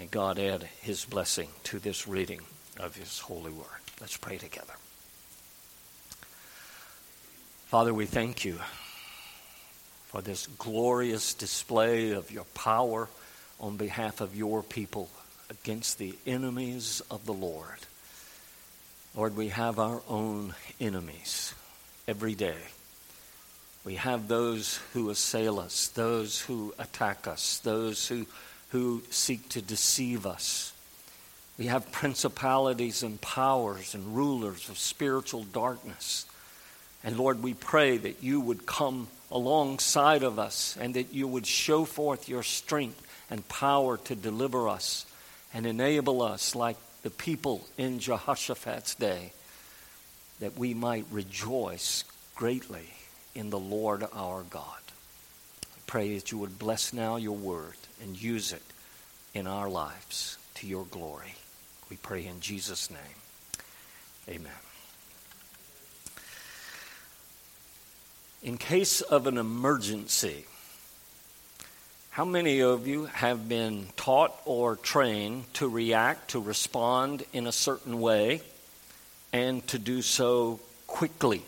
May God add his blessing to this reading of his holy word. Let's pray together. Father, we thank you for this glorious display of your power on behalf of your people against the enemies of the Lord. Lord, we have our own enemies every day. We have those who assail us, those who attack us, those who, who seek to deceive us. We have principalities and powers and rulers of spiritual darkness. And Lord, we pray that you would come alongside of us and that you would show forth your strength and power to deliver us and enable us, like the people in Jehoshaphat's day, that we might rejoice greatly in the Lord our God. I pray that you would bless now your word and use it in our lives to your glory. We pray in Jesus' name. Amen. In case of an emergency, how many of you have been taught or trained to react, to respond in a certain way, and to do so quickly?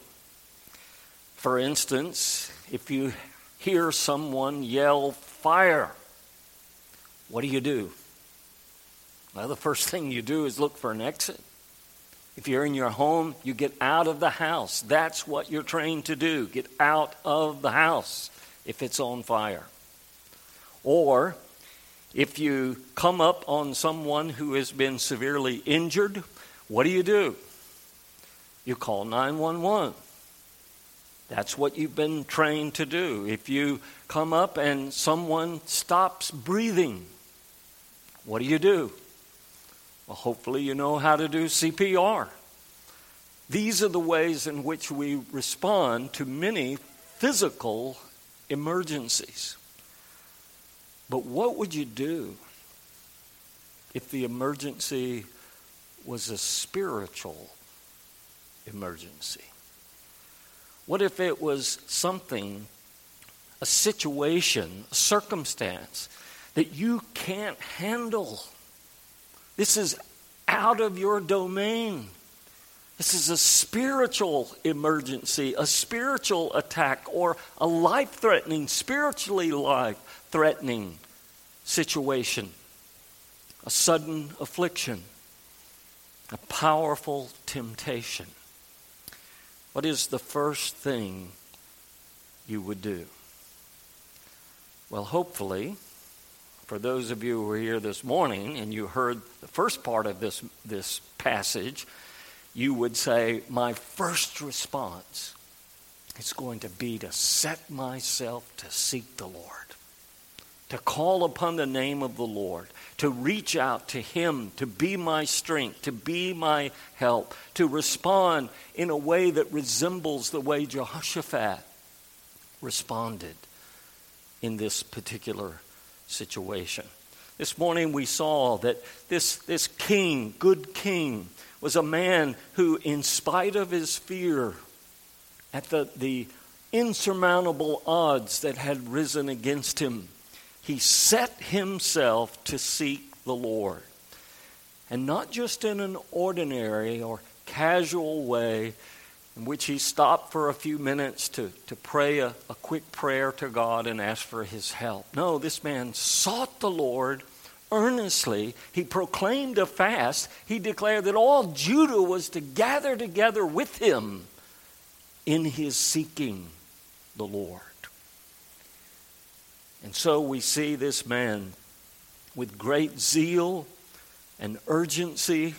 For instance, if you hear someone yell, fire, what do you do? Well, the first thing you do is look for an exit. If you're in your home, you get out of the house. That's what you're trained to do. Get out of the house if it's on fire. Or if you come up on someone who has been severely injured, what do you do? You call 911. That's what you've been trained to do. If you come up and someone stops breathing, what do you do? Well, hopefully, you know how to do CPR. These are the ways in which we respond to many physical emergencies. But what would you do if the emergency was a spiritual emergency? What if it was something, a situation, a circumstance that you can't handle? This is out of your domain. This is a spiritual emergency, a spiritual attack, or a life threatening, spiritually life threatening situation, a sudden affliction, a powerful temptation. What is the first thing you would do? Well, hopefully, for those of you who are here this morning and you heard the first part of this, this passage, you would say, My first response is going to be to set myself to seek the Lord, to call upon the name of the Lord, to reach out to Him, to be my strength, to be my help, to respond in a way that resembles the way Jehoshaphat responded in this particular situation. This morning we saw that this, this king, good king, was a man who, in spite of his fear at the, the insurmountable odds that had risen against him, he set himself to seek the Lord. And not just in an ordinary or casual way, in which he stopped for a few minutes to, to pray a, a quick prayer to God and ask for his help. No, this man sought the Lord earnestly. He proclaimed a fast. He declared that all Judah was to gather together with him in his seeking the Lord. And so we see this man with great zeal and urgency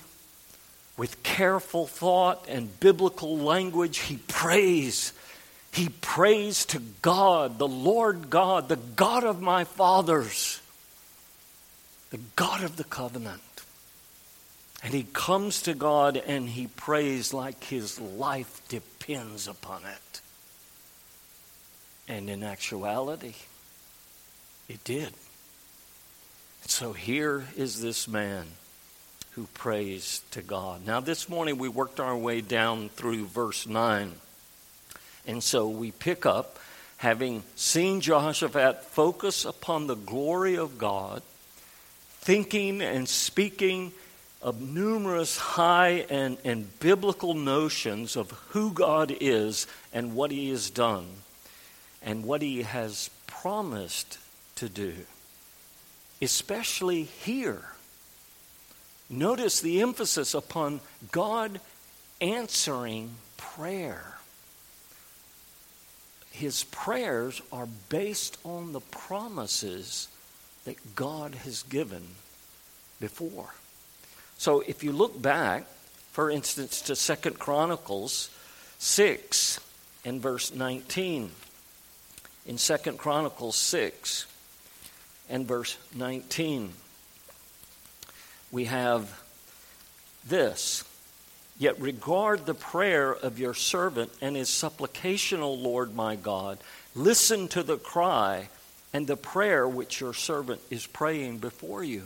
with careful thought and biblical language, he prays. He prays to God, the Lord God, the God of my fathers, the God of the covenant. And he comes to God and he prays like his life depends upon it. And in actuality, it did. So here is this man who prays to God. Now, this morning we worked our way down through verse 9. And so we pick up, having seen Jehoshaphat focus upon the glory of God, thinking and speaking of numerous high and, and biblical notions of who God is and what He has done and what He has promised to do, especially here. Notice the emphasis upon God answering prayer. His prayers are based on the promises that God has given before. So if you look back, for instance, to Second Chronicles 6 and verse 19. In Second Chronicles 6 and verse 19, we have this. Yet regard the prayer of your servant and his supplication, O Lord my God. Listen to the cry and the prayer which your servant is praying before you.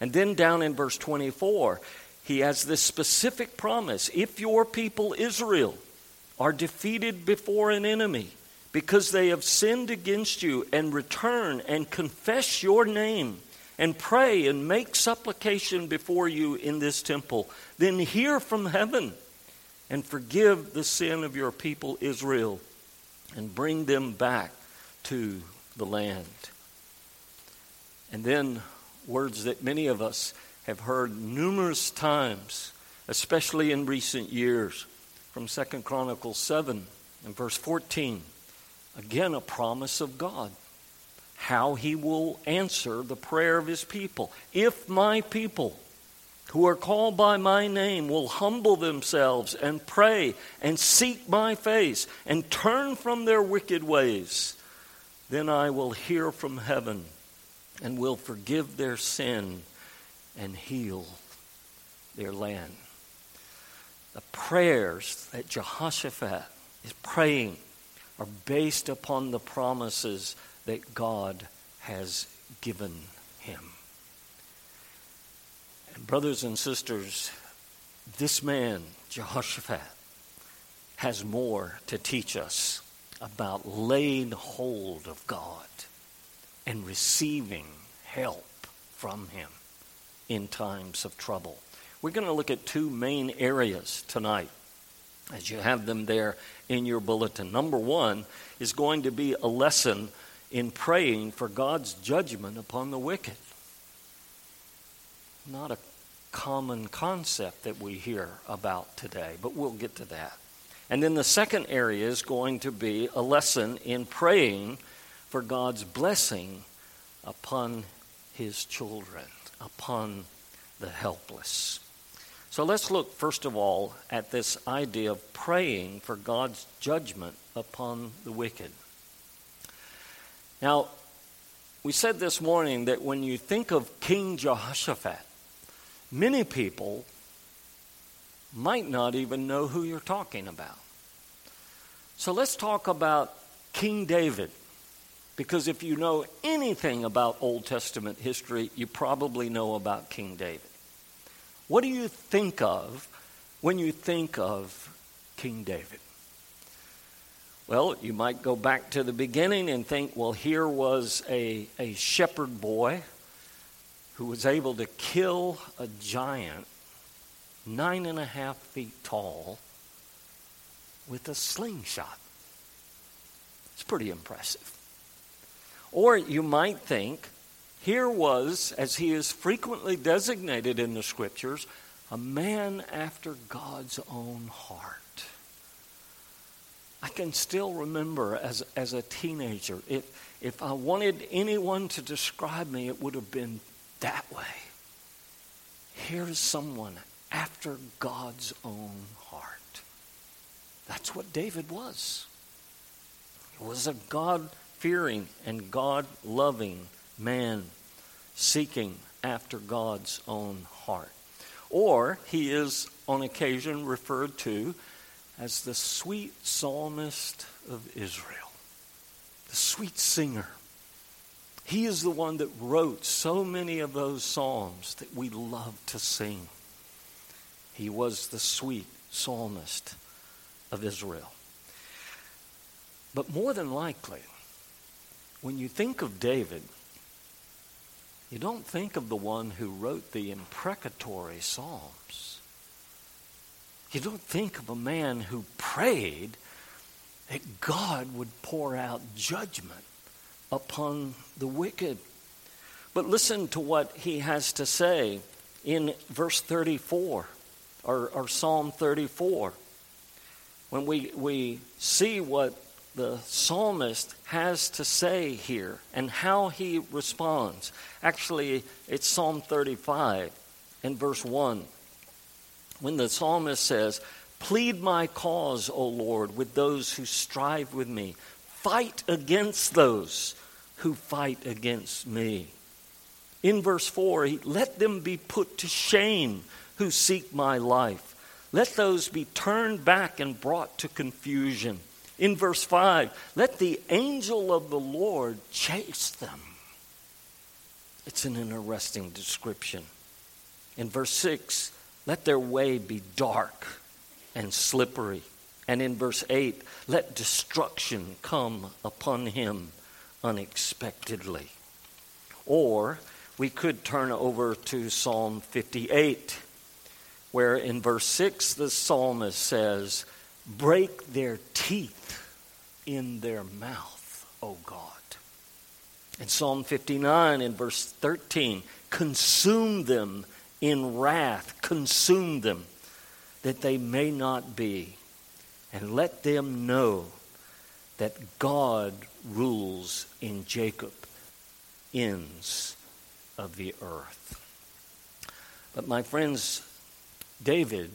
And then down in verse 24, he has this specific promise if your people Israel are defeated before an enemy because they have sinned against you and return and confess your name and pray and make supplication before you in this temple, then hear from heaven and forgive the sin of your people Israel and bring them back to the land. And then words that many of us have heard numerous times, especially in recent years, from Second Chronicles 7 and verse 14. Again, a promise of God. How he will answer the prayer of his people. If my people, who are called by my name, will humble themselves and pray and seek my face and turn from their wicked ways, then I will hear from heaven and will forgive their sin and heal their land. The prayers that Jehoshaphat is praying are based upon the promises that God has given him. And, brothers and sisters, this man, Jehoshaphat, has more to teach us about laying hold of God and receiving help from Him in times of trouble. We're going to look at two main areas tonight as you have them there in your bulletin. Number one is going to be a lesson in praying for God's judgment upon the wicked. Not a common concept that we hear about today, but we'll get to that. And then the second area is going to be a lesson in praying for God's blessing upon his children, upon the helpless. So let's look first of all at this idea of praying for God's judgment upon the wicked. Now, we said this morning that when you think of King Jehoshaphat, many people might not even know who you're talking about. So let's talk about King David. Because if you know anything about Old Testament history, you probably know about King David. What do you think of when you think of King David? Well, you might go back to the beginning and think, well, here was a, a shepherd boy who was able to kill a giant nine and a half feet tall with a slingshot. It's pretty impressive. Or you might think, here was, as he is frequently designated in the scriptures, a man after God's own heart. I can still remember as, as a teenager, if, if I wanted anyone to describe me, it would have been that way. Here's someone after God's own heart. That's what David was. He was a God fearing and God loving man seeking after God's own heart. Or he is on occasion referred to as the sweet psalmist of Israel, the sweet singer. He is the one that wrote so many of those psalms that we love to sing. He was the sweet psalmist of Israel. But more than likely, when you think of David, you don't think of the one who wrote the imprecatory Psalms. You don't think of a man who prayed that God would pour out judgment upon the wicked. But listen to what he has to say in verse 34, or, or Psalm 34. When we, we see what the psalmist has to say here and how he responds. Actually, it's Psalm 35 and verse 1. When the psalmist says, Plead my cause, O Lord, with those who strive with me. Fight against those who fight against me. In verse 4, he, let them be put to shame who seek my life. Let those be turned back and brought to confusion. In verse 5, let the angel of the Lord chase them. It's an interesting description. In verse 6, let their way be dark and slippery. And in verse 8, let destruction come upon him unexpectedly. Or we could turn over to Psalm 58, where in verse 6 the psalmist says, Break their teeth in their mouth, O God. In Psalm 59, in verse 13, consume them in wrath, consume them, that they may not be, and let them know that God rules in Jacob, ends of the earth. But my friends, David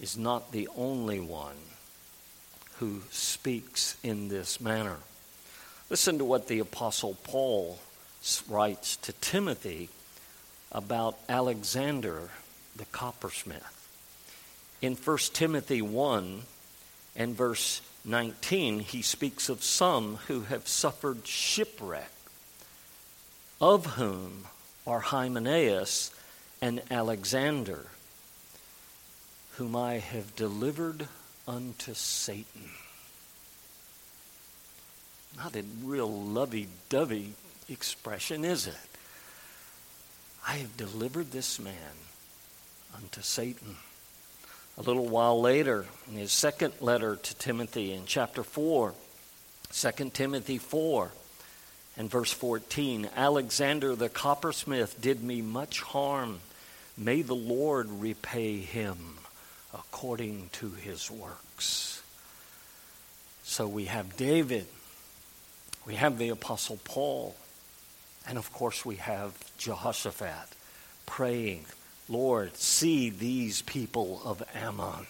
is not the only one who speaks in this manner. Listen to what the Apostle Paul writes to Timothy about Alexander the coppersmith. In 1 Timothy 1 and verse 19, he speaks of some who have suffered shipwreck, of whom are Hymenaeus and Alexander, whom I have delivered unto Satan. Not a real lovey dovey expression, is it? I have delivered this man unto Satan. A little while later, in his second letter to Timothy in chapter 4, 2 Timothy 4, and verse 14 Alexander the coppersmith did me much harm. May the Lord repay him according to his works. So we have David, we have the Apostle Paul, and of course we have Jehoshaphat praying, Lord, see these people of Ammon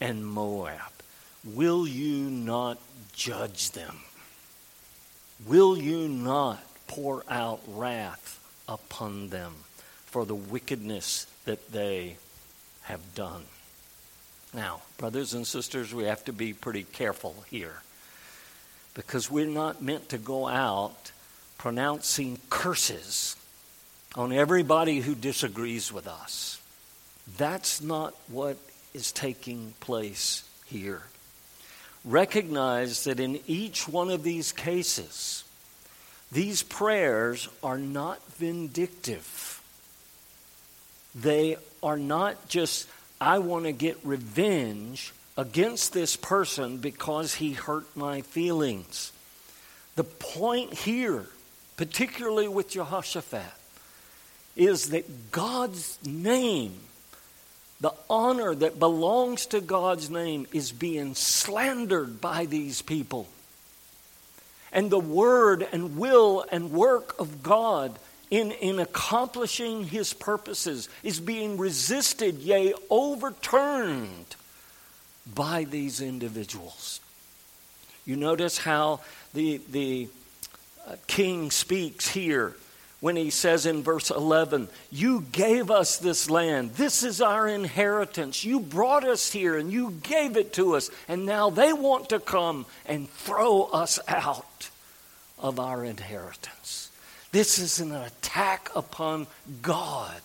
and Moab. Will you not judge them? Will you not pour out wrath upon them for the wickedness that they have done? Now, brothers and sisters, we have to be pretty careful here because we're not meant to go out pronouncing curses on everybody who disagrees with us. That's not what is taking place here. Recognize that in each one of these cases, these prayers are not vindictive. They are not just I want to get revenge against this person because he hurt my feelings. The point here, particularly with Jehoshaphat, is that God's name, the honor that belongs to God's name, is being slandered by these people. And the word and will and work of God in, in accomplishing his purposes is being resisted, yea, overturned by these individuals. You notice how the, the king speaks here when he says in verse 11, You gave us this land. This is our inheritance. You brought us here and you gave it to us. And now they want to come and throw us out of our inheritance. This is an attack upon God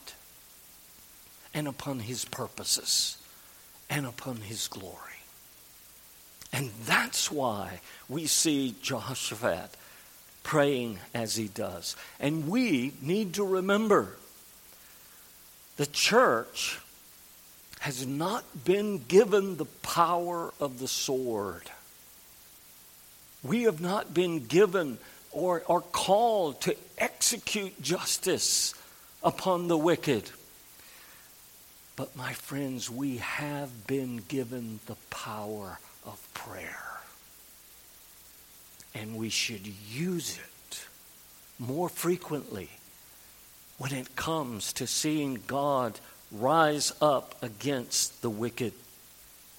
and upon his purposes and upon his glory. And that's why we see Jehoshaphat praying as he does. And we need to remember the church has not been given the power of the sword. We have not been given or are called to execute justice upon the wicked. But, my friends, we have been given the power of prayer. And we should use it more frequently when it comes to seeing God rise up against the wicked.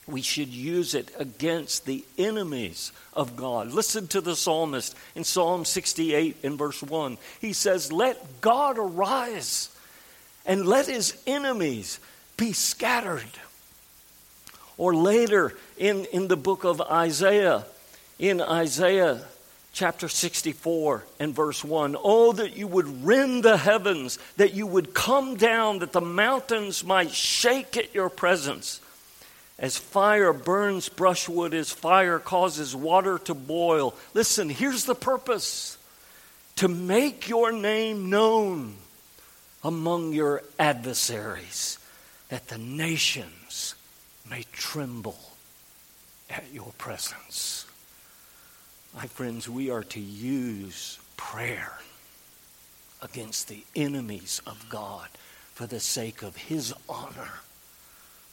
We should use it against the enemies of God. Listen to the psalmist in Psalm 68 in verse 1. He says, Let God arise and let his enemies be scattered. Or later in, in the book of Isaiah, in Isaiah chapter 64 and verse 1 Oh, that you would rend the heavens, that you would come down, that the mountains might shake at your presence. As fire burns brushwood, as fire causes water to boil. Listen, here's the purpose to make your name known among your adversaries, that the nations may tremble at your presence. My friends, we are to use prayer against the enemies of God for the sake of His honor,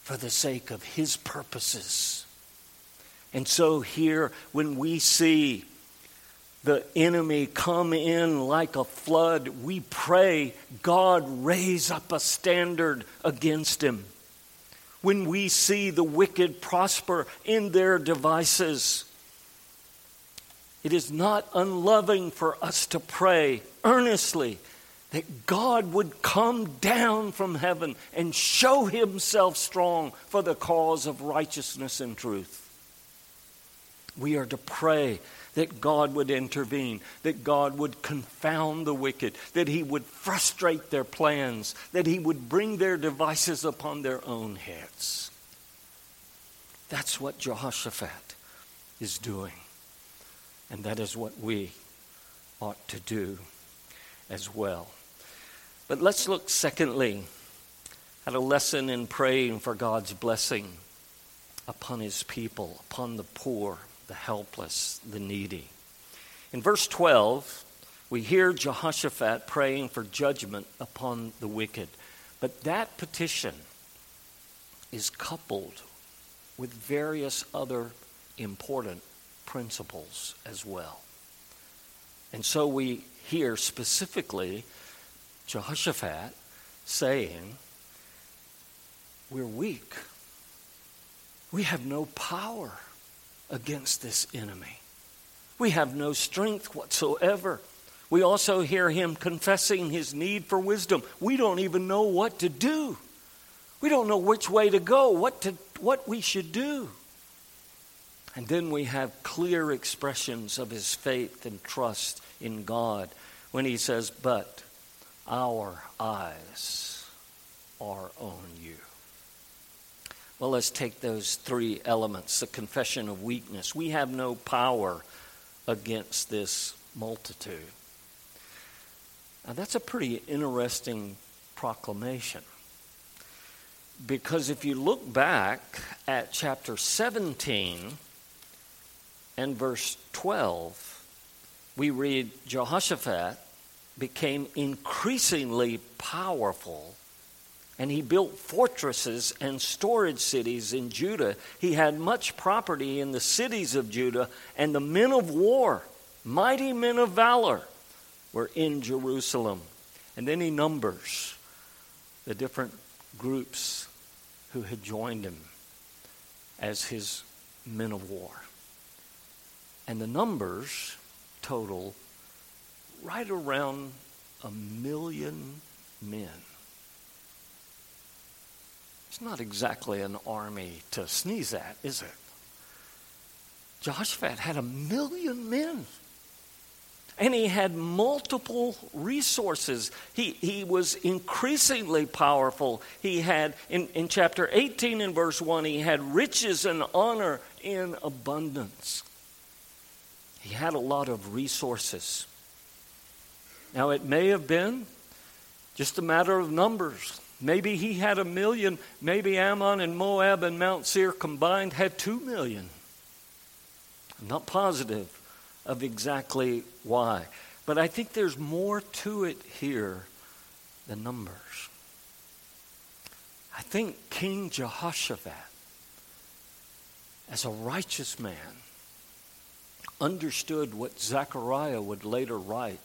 for the sake of His purposes. And so, here, when we see the enemy come in like a flood, we pray, God, raise up a standard against him. When we see the wicked prosper in their devices, it is not unloving for us to pray earnestly that God would come down from heaven and show himself strong for the cause of righteousness and truth. We are to pray that God would intervene, that God would confound the wicked, that he would frustrate their plans, that he would bring their devices upon their own heads. That's what Jehoshaphat is doing. And that is what we ought to do as well. But let's look, secondly, at a lesson in praying for God's blessing upon his people, upon the poor, the helpless, the needy. In verse 12, we hear Jehoshaphat praying for judgment upon the wicked. But that petition is coupled with various other important principles as well. And so we hear specifically Jehoshaphat saying, We're weak. We have no power against this enemy. We have no strength whatsoever. We also hear him confessing his need for wisdom. We don't even know what to do. We don't know which way to go, what, to, what we should do. And then we have clear expressions of his faith and trust in God when he says, But our eyes are on you. Well, let's take those three elements the confession of weakness. We have no power against this multitude. Now, that's a pretty interesting proclamation. Because if you look back at chapter 17, and verse 12, we read Jehoshaphat became increasingly powerful and he built fortresses and storage cities in Judah. He had much property in the cities of Judah, and the men of war, mighty men of valor, were in Jerusalem. And then he numbers the different groups who had joined him as his men of war. And the numbers total right around a million men. It's not exactly an army to sneeze at, is it? Jehoshaphat had a million men. And he had multiple resources. He, he was increasingly powerful. He had, in, in chapter 18 and verse 1, he had riches and honor in abundance. He had a lot of resources. Now, it may have been just a matter of numbers. Maybe he had a million. Maybe Ammon and Moab and Mount Seir combined had two million. I'm not positive of exactly why. But I think there's more to it here than numbers. I think King Jehoshaphat, as a righteous man, understood what Zechariah would later write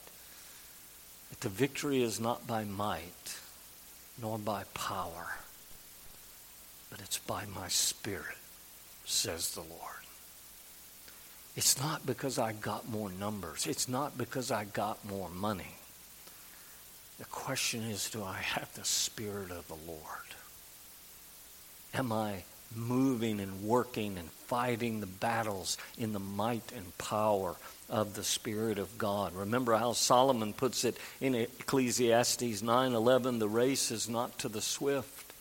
that the victory is not by might nor by power, but it's by my spirit, says the Lord. It's not because I got more numbers. It's not because I got more money. The question is do I have the Spirit of the Lord? Am I moving and working and fighting the battles in the might and power of the Spirit of God? Remember how Solomon puts it in Ecclesiastes 9:11, the race is not to the swift,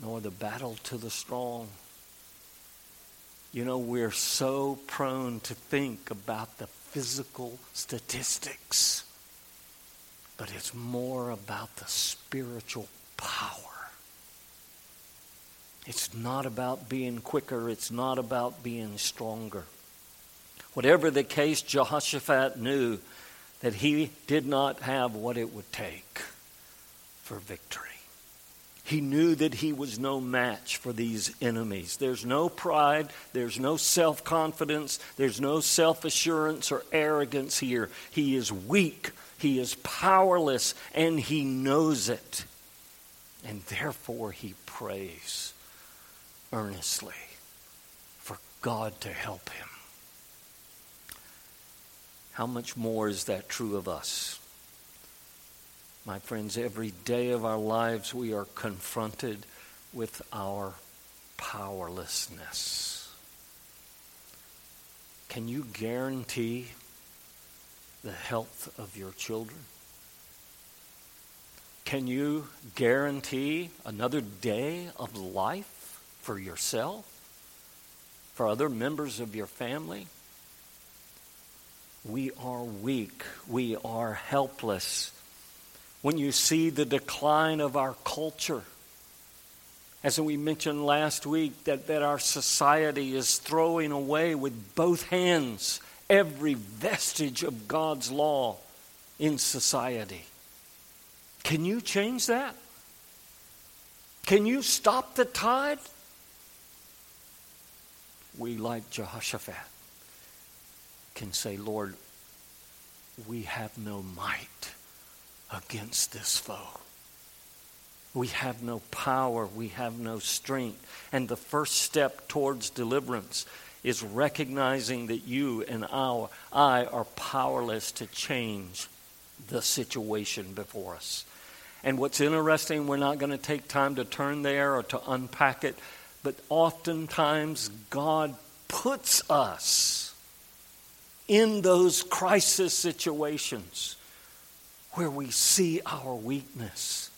nor the battle to the strong you know, we're so prone to think about the physical statistics, but it's more about the spiritual power. It's not about being quicker, it's not about being stronger. Whatever the case, Jehoshaphat knew that he did not have what it would take for victory. He knew that he was no match for these enemies. There's no pride, there's no self confidence, there's no self assurance or arrogance here. He is weak, he is powerless, and he knows it. And therefore, he prays earnestly for God to help him. How much more is that true of us? My friends, every day of our lives we are confronted with our powerlessness. Can you guarantee the health of your children? Can you guarantee another day of life for yourself, for other members of your family? We are weak. We are helpless when you see the decline of our culture. As we mentioned last week, that, that our society is throwing away with both hands every vestige of God's law in society. Can you change that? Can you stop the tide? We, like Jehoshaphat, can say, Lord, we have no might against this foe. We have no power, we have no strength. And the first step towards deliverance is recognizing that you and our, I are powerless to change the situation before us. And what's interesting, we're not going to take time to turn there or to unpack it, but oftentimes God puts us in those crisis situations where we see our weakness.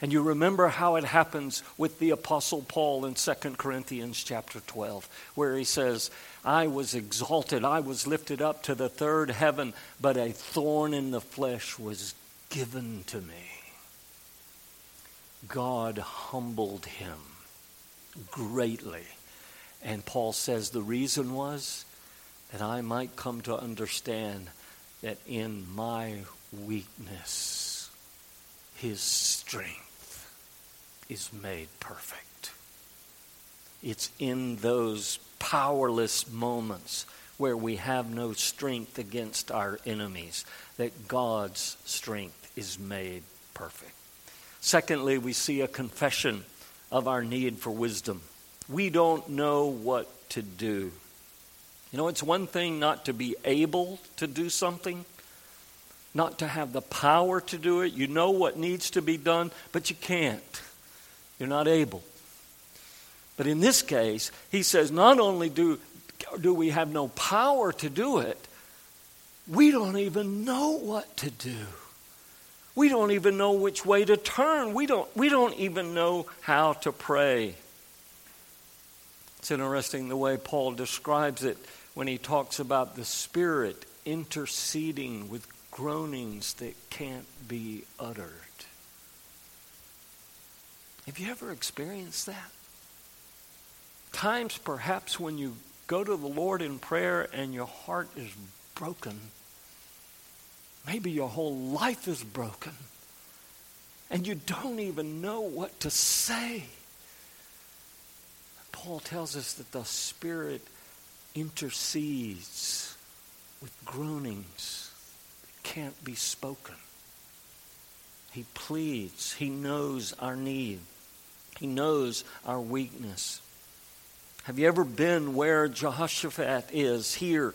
And you remember how it happens with the apostle Paul in 2 Corinthians chapter 12 where he says, "I was exalted, I was lifted up to the third heaven, but a thorn in the flesh was given to me." God humbled him greatly. And Paul says the reason was that I might come to understand that in my weakness, his strength is made perfect. It's in those powerless moments where we have no strength against our enemies that God's strength is made perfect. Secondly, we see a confession of our need for wisdom. We don't know what to do. You know, it's one thing not to be able to do something, not to have the power to do it. You know what needs to be done, but you can't. You're not able. But in this case, he says not only do, do we have no power to do it, we don't even know what to do. We don't even know which way to turn. We don't, we don't even know how to pray. It's interesting the way Paul describes it when he talks about the Spirit interceding with groanings that can't be uttered. Have you ever experienced that? Times perhaps when you go to the Lord in prayer and your heart is broken. Maybe your whole life is broken. And you don't even know what to say. Paul tells us that the Spirit intercedes with groanings that can't be spoken. He pleads. He knows our need. He knows our weakness. Have you ever been where Jehoshaphat is here?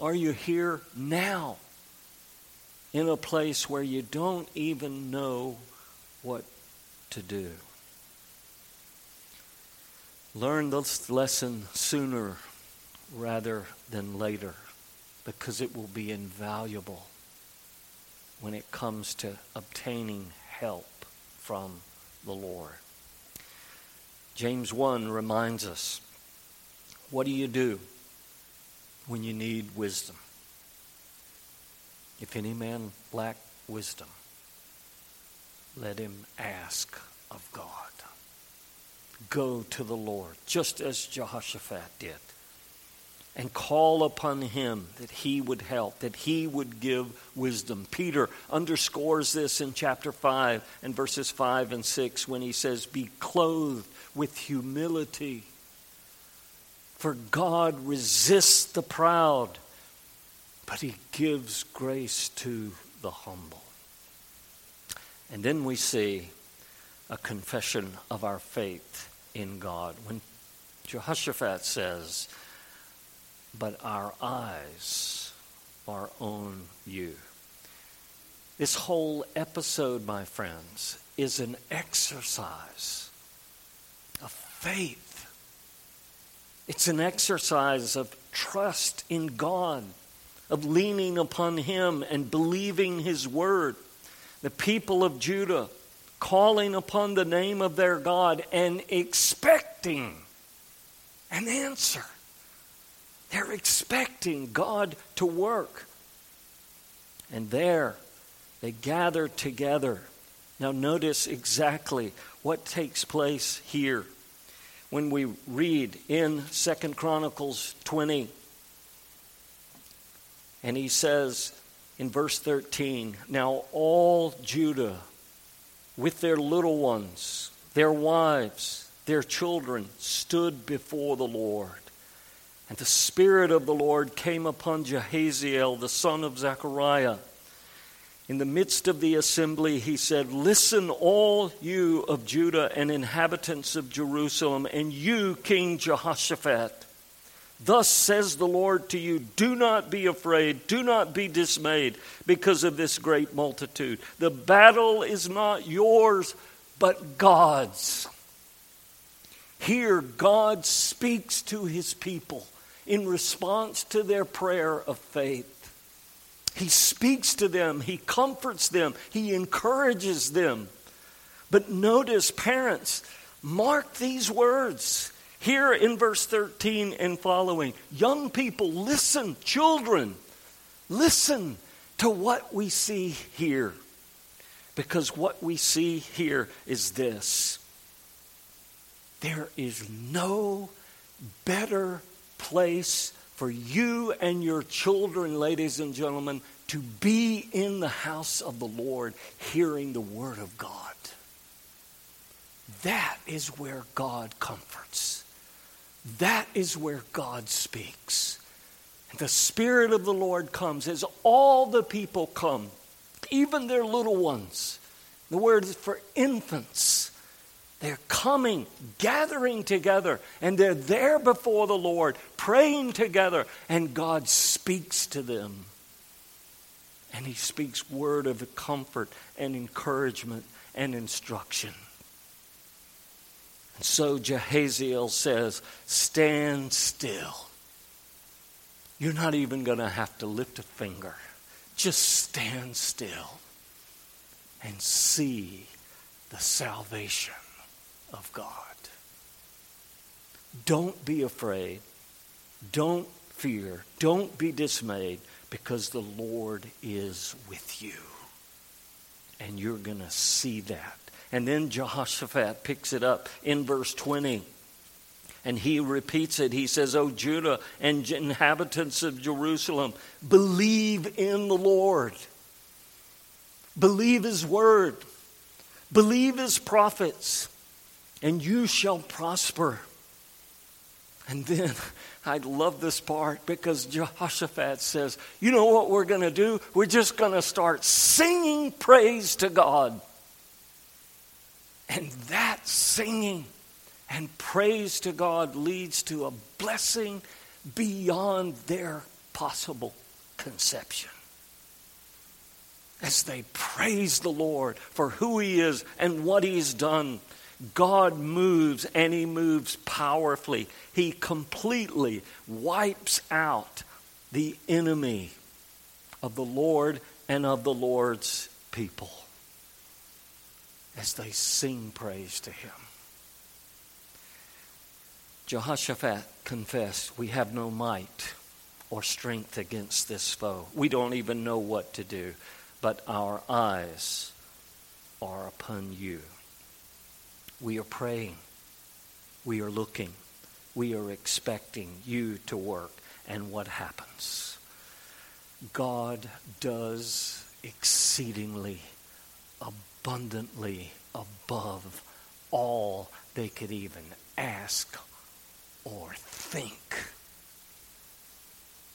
Are you here now in a place where you don't even know what to do? Learn this lesson sooner rather than later because it will be invaluable when it comes to obtaining help from the Lord. James 1 reminds us what do you do when you need wisdom? If any man lack wisdom, let him ask of God. Go to the Lord, just as Jehoshaphat did, and call upon him that he would help, that he would give wisdom. Peter underscores this in chapter 5 and verses 5 and 6 when he says, Be clothed with humility. For God resists the proud, but He gives grace to the humble. And then we see a confession of our faith in God. When Jehoshaphat says, But our eyes are on you. This whole episode, my friends, is an exercise of faith. It's an exercise of trust in God, of leaning upon Him and believing His word. The people of Judah calling upon the name of their God and expecting an answer. They're expecting God to work. And there they gather together. Now, notice exactly what takes place here when we read in Second Chronicles 20. And he says in verse 13, Now all Judah, with their little ones, their wives, their children, stood before the Lord. And the Spirit of the Lord came upon Jahaziel, the son of Zechariah in the midst of the assembly, he said, Listen, all you of Judah and inhabitants of Jerusalem, and you, King Jehoshaphat. Thus says the Lord to you Do not be afraid, do not be dismayed because of this great multitude. The battle is not yours, but God's. Here, God speaks to his people in response to their prayer of faith. He speaks to them, He comforts them, He encourages them. But notice, parents, mark these words here in verse 13 and following. Young people, listen, children, listen to what we see here. Because what we see here is this there is no better place for you and your children, ladies and gentlemen, to be in the house of the Lord hearing the Word of God. That is where God comforts. That is where God speaks. And the Spirit of the Lord comes as all the people come, even their little ones. The word is for infants. They're coming, gathering together, and they're there before the Lord, praying together, and God speaks to them. And He speaks word of comfort and encouragement and instruction. And so Jahaziel says, Stand still. You're not even going to have to lift a finger. Just stand still and see the salvation of God. Don't be afraid. Don't fear. Don't be dismayed because the Lord is with you. And you're going to see that. And then Jehoshaphat picks it up in verse 20. And he repeats it. He says, O Judah and inhabitants of Jerusalem, believe in the Lord. Believe his word. Believe his prophets, and you shall prosper. And then I love this part because Jehoshaphat says, You know what we're going to do? We're just going to start singing praise to God. And that singing and praise to God leads to a blessing beyond their possible conception. As they praise the Lord for who He is and what He's done, God moves and He moves powerfully. He completely wipes out the enemy of the Lord and of the Lord's people as they sing praise to Him. Jehoshaphat confessed, We have no might or strength against this foe. We don't even know what to do, but our eyes are upon you. We are praying. We are looking. We are expecting you to work. And what happens? God does exceedingly, abundantly above all they could even ask or think.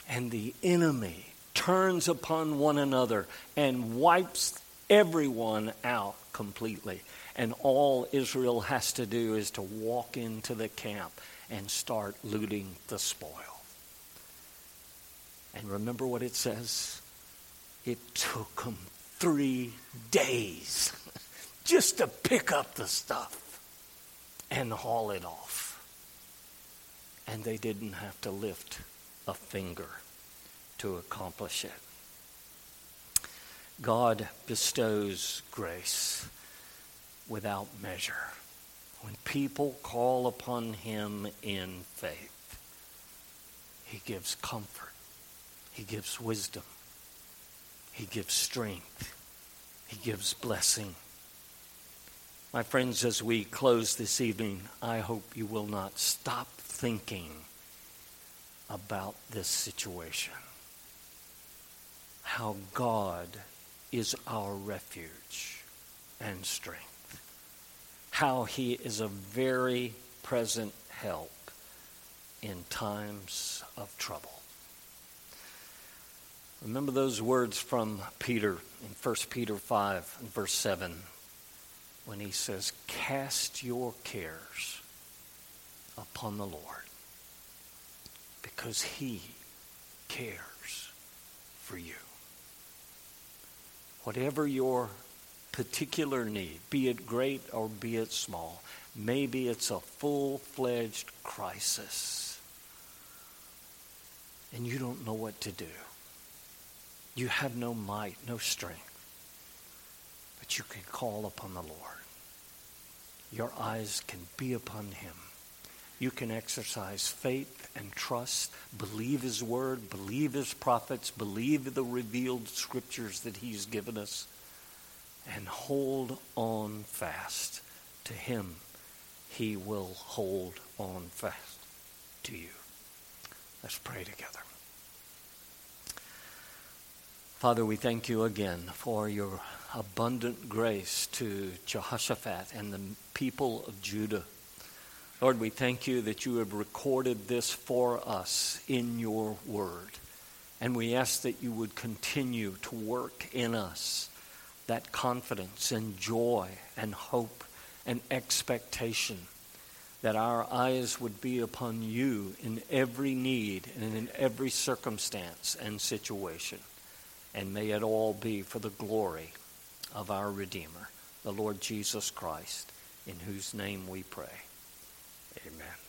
And the enemy turns upon one another and wipes everyone out completely. And all Israel has to do is to walk into the camp and start looting the spoil. And remember what it says? It took them three days just to pick up the stuff and haul it off and they didn't have to lift a finger to accomplish it. God bestows grace without measure. When people call upon Him in faith, He gives comfort, He gives wisdom, He gives strength, He gives blessing. My friends, as we close this evening, I hope you will not stop thinking about this situation. How God is our refuge and strength. How he is a very present help in times of trouble. Remember those words from Peter in 1 Peter 5 and verse 7 when he says, Cast your cares upon the Lord because He cares for you. Whatever your particular need, be it great or be it small, maybe it's a full fledged crisis and you don't know what to do. You have no might, no strength, but you can call upon the Lord. Your eyes can be upon Him you can exercise faith and trust, believe His Word, believe His prophets, believe the revealed scriptures that He's given us, and hold on fast to Him. He will hold on fast to you. Let's pray together. Father, we thank you again for your abundant grace to Jehoshaphat and the people of Judah. Lord, we thank you that you have recorded this for us in your word. And we ask that you would continue to work in us that confidence and joy and hope and expectation that our eyes would be upon you in every need and in every circumstance and situation. And may it all be for the glory of our Redeemer, the Lord Jesus Christ, in whose name we pray. Amen.